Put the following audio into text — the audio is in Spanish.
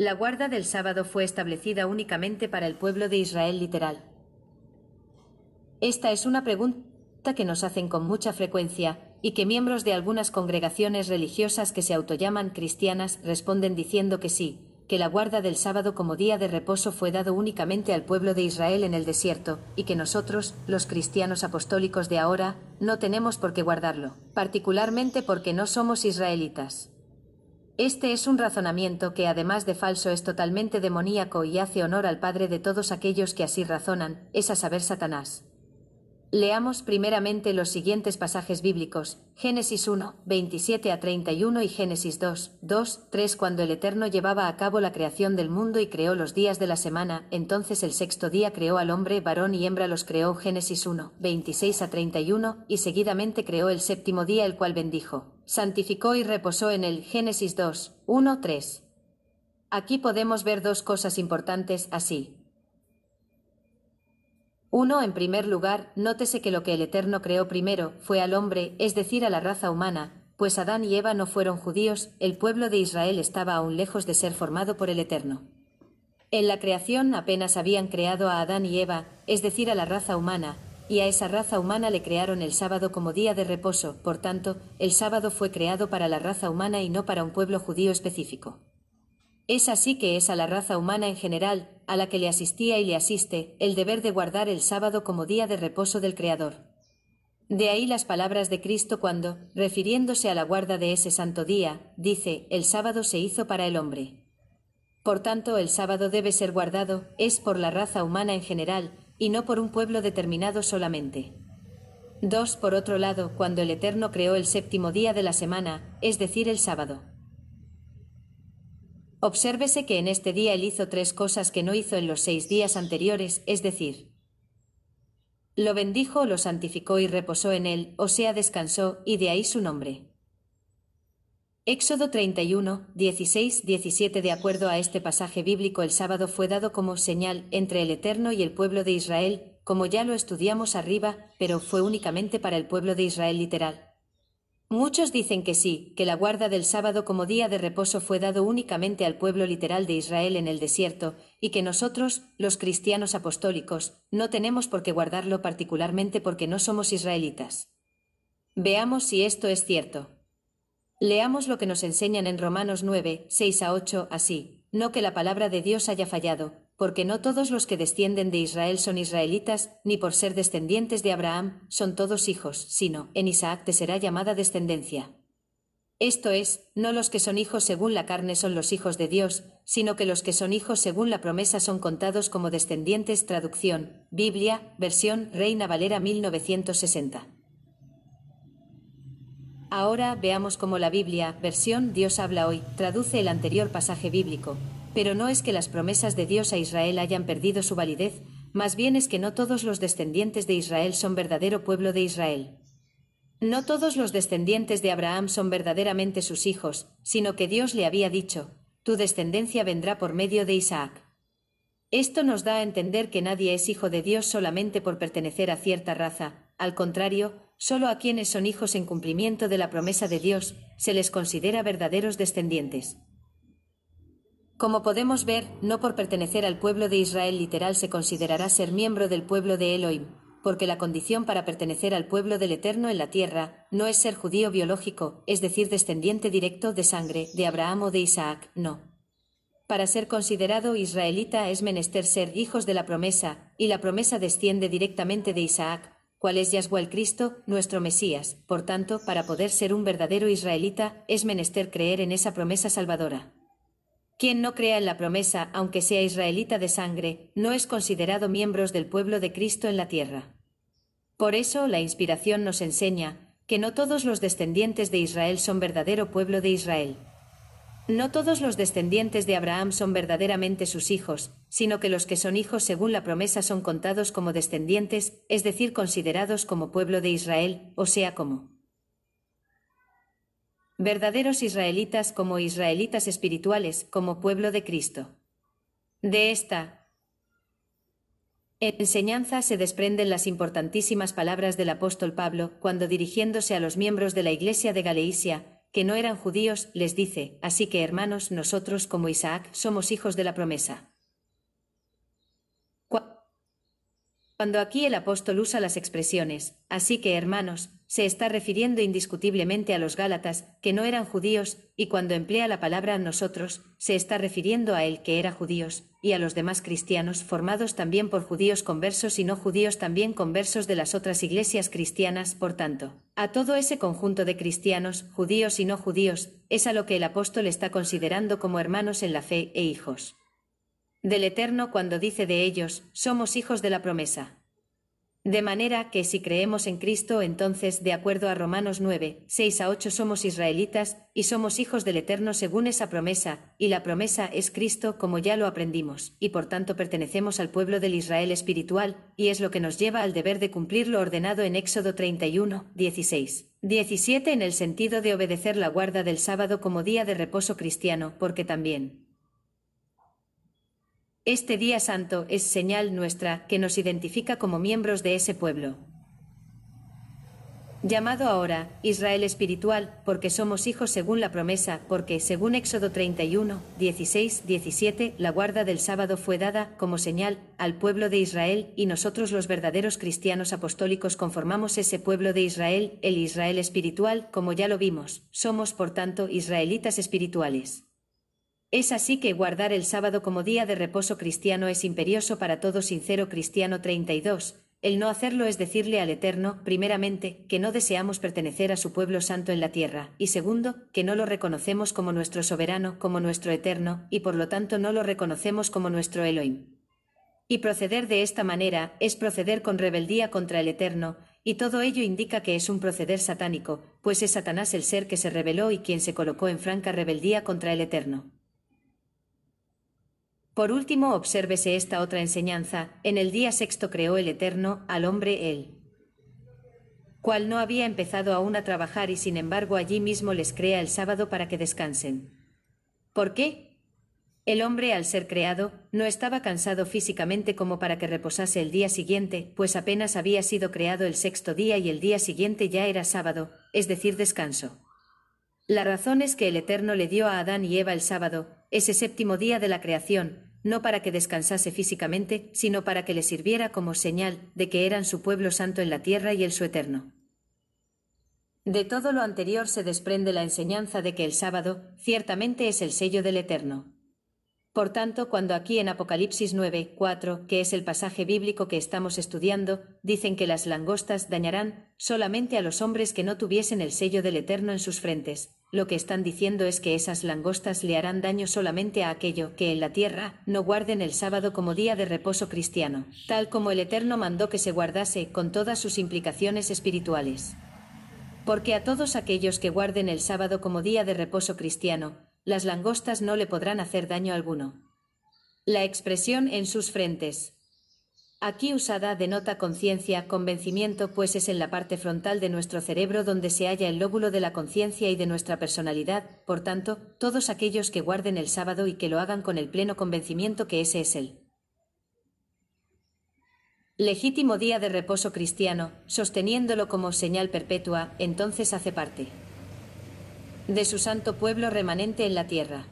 La guarda del sábado fue establecida únicamente para el pueblo de Israel literal. Esta es una pregunta que nos hacen con mucha frecuencia y que miembros de algunas congregaciones religiosas que se autollaman cristianas responden diciendo que sí, que la guarda del sábado como día de reposo fue dado únicamente al pueblo de Israel en el desierto, y que nosotros, los cristianos apostólicos de ahora, no tenemos por qué guardarlo, particularmente porque no somos israelitas. Este es un razonamiento que, además de falso, es totalmente demoníaco y hace honor al padre de todos aquellos que así razonan, es a saber Satanás. Leamos primeramente los siguientes pasajes bíblicos, Génesis 1, 27 a 31 y Génesis 2, 2, 3 Cuando el Eterno llevaba a cabo la creación del mundo y creó los días de la semana, entonces el sexto día creó al hombre, varón y hembra los creó Génesis 1, 26 a 31, y seguidamente creó el séptimo día el cual bendijo, santificó y reposó en el Génesis 2, 1, 3. Aquí podemos ver dos cosas importantes así. Uno, en primer lugar, nótese que lo que el Eterno creó primero fue al hombre, es decir, a la raza humana, pues Adán y Eva no fueron judíos, el pueblo de Israel estaba aún lejos de ser formado por el Eterno. En la creación apenas habían creado a Adán y Eva, es decir, a la raza humana, y a esa raza humana le crearon el sábado como día de reposo, por tanto, el sábado fue creado para la raza humana y no para un pueblo judío específico. Es así que es a la raza humana en general, a la que le asistía y le asiste, el deber de guardar el sábado como día de reposo del Creador. De ahí las palabras de Cristo cuando, refiriéndose a la guarda de ese santo día, dice, el sábado se hizo para el hombre. Por tanto, el sábado debe ser guardado, es por la raza humana en general, y no por un pueblo determinado solamente. 2. Por otro lado, cuando el Eterno creó el séptimo día de la semana, es decir, el sábado. Obsérvese que en este día él hizo tres cosas que no hizo en los seis días anteriores, es decir, lo bendijo, lo santificó y reposó en él, o sea, descansó, y de ahí su nombre. Éxodo 31, 16, 17 De acuerdo a este pasaje bíblico, el sábado fue dado como señal entre el Eterno y el pueblo de Israel, como ya lo estudiamos arriba, pero fue únicamente para el pueblo de Israel literal. Muchos dicen que sí, que la guarda del sábado como día de reposo fue dado únicamente al pueblo literal de Israel en el desierto, y que nosotros, los cristianos apostólicos, no tenemos por qué guardarlo particularmente porque no somos israelitas. Veamos si esto es cierto. Leamos lo que nos enseñan en Romanos 9, 6 a 8, así, no que la palabra de Dios haya fallado, porque no todos los que descienden de Israel son israelitas, ni por ser descendientes de Abraham son todos hijos, sino, en Isaac te será llamada descendencia. Esto es, no los que son hijos según la carne son los hijos de Dios, sino que los que son hijos según la promesa son contados como descendientes. Traducción, Biblia, versión Reina Valera 1960. Ahora veamos cómo la Biblia, versión Dios habla hoy, traduce el anterior pasaje bíblico, pero no es que las promesas de Dios a Israel hayan perdido su validez, más bien es que no todos los descendientes de Israel son verdadero pueblo de Israel. No todos los descendientes de Abraham son verdaderamente sus hijos, sino que Dios le había dicho, tu descendencia vendrá por medio de Isaac. Esto nos da a entender que nadie es hijo de Dios solamente por pertenecer a cierta raza, al contrario, solo a quienes son hijos en cumplimiento de la promesa de Dios se les considera verdaderos descendientes. Como podemos ver, no por pertenecer al pueblo de Israel literal se considerará ser miembro del pueblo de Elohim, porque la condición para pertenecer al pueblo del Eterno en la tierra no es ser judío biológico, es decir, descendiente directo de sangre de Abraham o de Isaac, no. Para ser considerado israelita es menester ser hijos de la promesa, y la promesa desciende directamente de Isaac, cual es Yahshua el Cristo, nuestro Mesías. Por tanto, para poder ser un verdadero israelita, es menester creer en esa promesa salvadora. Quien no crea en la promesa, aunque sea israelita de sangre, no es considerado miembros del pueblo de Cristo en la tierra. Por eso la inspiración nos enseña que no todos los descendientes de Israel son verdadero pueblo de Israel. No todos los descendientes de Abraham son verdaderamente sus hijos, sino que los que son hijos según la promesa son contados como descendientes, es decir, considerados como pueblo de Israel, o sea, como verdaderos israelitas como israelitas espirituales, como pueblo de Cristo. De esta enseñanza se desprenden las importantísimas palabras del apóstol Pablo cuando dirigiéndose a los miembros de la iglesia de Galeisia, que no eran judíos, les dice, así que hermanos, nosotros como Isaac somos hijos de la promesa. Cuando aquí el apóstol usa las expresiones, así que hermanos, se está refiriendo indiscutiblemente a los Gálatas, que no eran judíos, y cuando emplea la palabra nosotros, se está refiriendo a él que era judíos, y a los demás cristianos, formados también por judíos conversos y no judíos también conversos de las otras iglesias cristianas, por tanto, a todo ese conjunto de cristianos, judíos y no judíos, es a lo que el apóstol está considerando como hermanos en la fe e hijos del Eterno cuando dice de ellos, somos hijos de la promesa. De manera que si creemos en Cristo, entonces, de acuerdo a Romanos 9, 6 a 8, somos israelitas y somos hijos del Eterno según esa promesa, y la promesa es Cristo como ya lo aprendimos, y por tanto pertenecemos al pueblo del Israel espiritual, y es lo que nos lleva al deber de cumplir lo ordenado en Éxodo 31, 16. 17 en el sentido de obedecer la guarda del sábado como día de reposo cristiano, porque también este día santo es señal nuestra que nos identifica como miembros de ese pueblo. Llamado ahora Israel espiritual, porque somos hijos según la promesa, porque, según Éxodo 31, 16, 17, la guarda del sábado fue dada como señal al pueblo de Israel, y nosotros los verdaderos cristianos apostólicos conformamos ese pueblo de Israel, el Israel espiritual, como ya lo vimos, somos por tanto israelitas espirituales. Es así que guardar el sábado como día de reposo cristiano es imperioso para todo sincero cristiano 32. El no hacerlo es decirle al Eterno, primeramente, que no deseamos pertenecer a su pueblo santo en la tierra, y segundo, que no lo reconocemos como nuestro soberano, como nuestro eterno, y por lo tanto no lo reconocemos como nuestro Elohim. Y proceder de esta manera es proceder con rebeldía contra el Eterno, y todo ello indica que es un proceder satánico, pues es Satanás el ser que se rebeló y quien se colocó en franca rebeldía contra el Eterno. Por último, obsérvese esta otra enseñanza. En el día sexto creó el Eterno al hombre él, cual no había empezado aún a trabajar y sin embargo allí mismo les crea el sábado para que descansen. ¿Por qué? El hombre, al ser creado, no estaba cansado físicamente como para que reposase el día siguiente, pues apenas había sido creado el sexto día y el día siguiente ya era sábado, es decir, descanso. La razón es que el Eterno le dio a Adán y Eva el sábado, ese séptimo día de la creación, no para que descansase físicamente, sino para que le sirviera como señal de que eran su pueblo santo en la tierra y el su eterno. De todo lo anterior se desprende la enseñanza de que el sábado ciertamente es el sello del Eterno. Por tanto, cuando aquí en Apocalipsis 9, 4, que es el pasaje bíblico que estamos estudiando, dicen que las langostas dañarán solamente a los hombres que no tuviesen el sello del Eterno en sus frentes, lo que están diciendo es que esas langostas le harán daño solamente a aquello que en la tierra no guarden el sábado como día de reposo cristiano, tal como el Eterno mandó que se guardase con todas sus implicaciones espirituales. Porque a todos aquellos que guarden el sábado como día de reposo cristiano, las langostas no le podrán hacer daño alguno. La expresión en sus frentes. Aquí usada denota conciencia, convencimiento, pues es en la parte frontal de nuestro cerebro donde se halla el lóbulo de la conciencia y de nuestra personalidad, por tanto, todos aquellos que guarden el sábado y que lo hagan con el pleno convencimiento que ese es él. Legítimo día de reposo cristiano, sosteniéndolo como señal perpetua, entonces hace parte de su santo pueblo remanente en la tierra.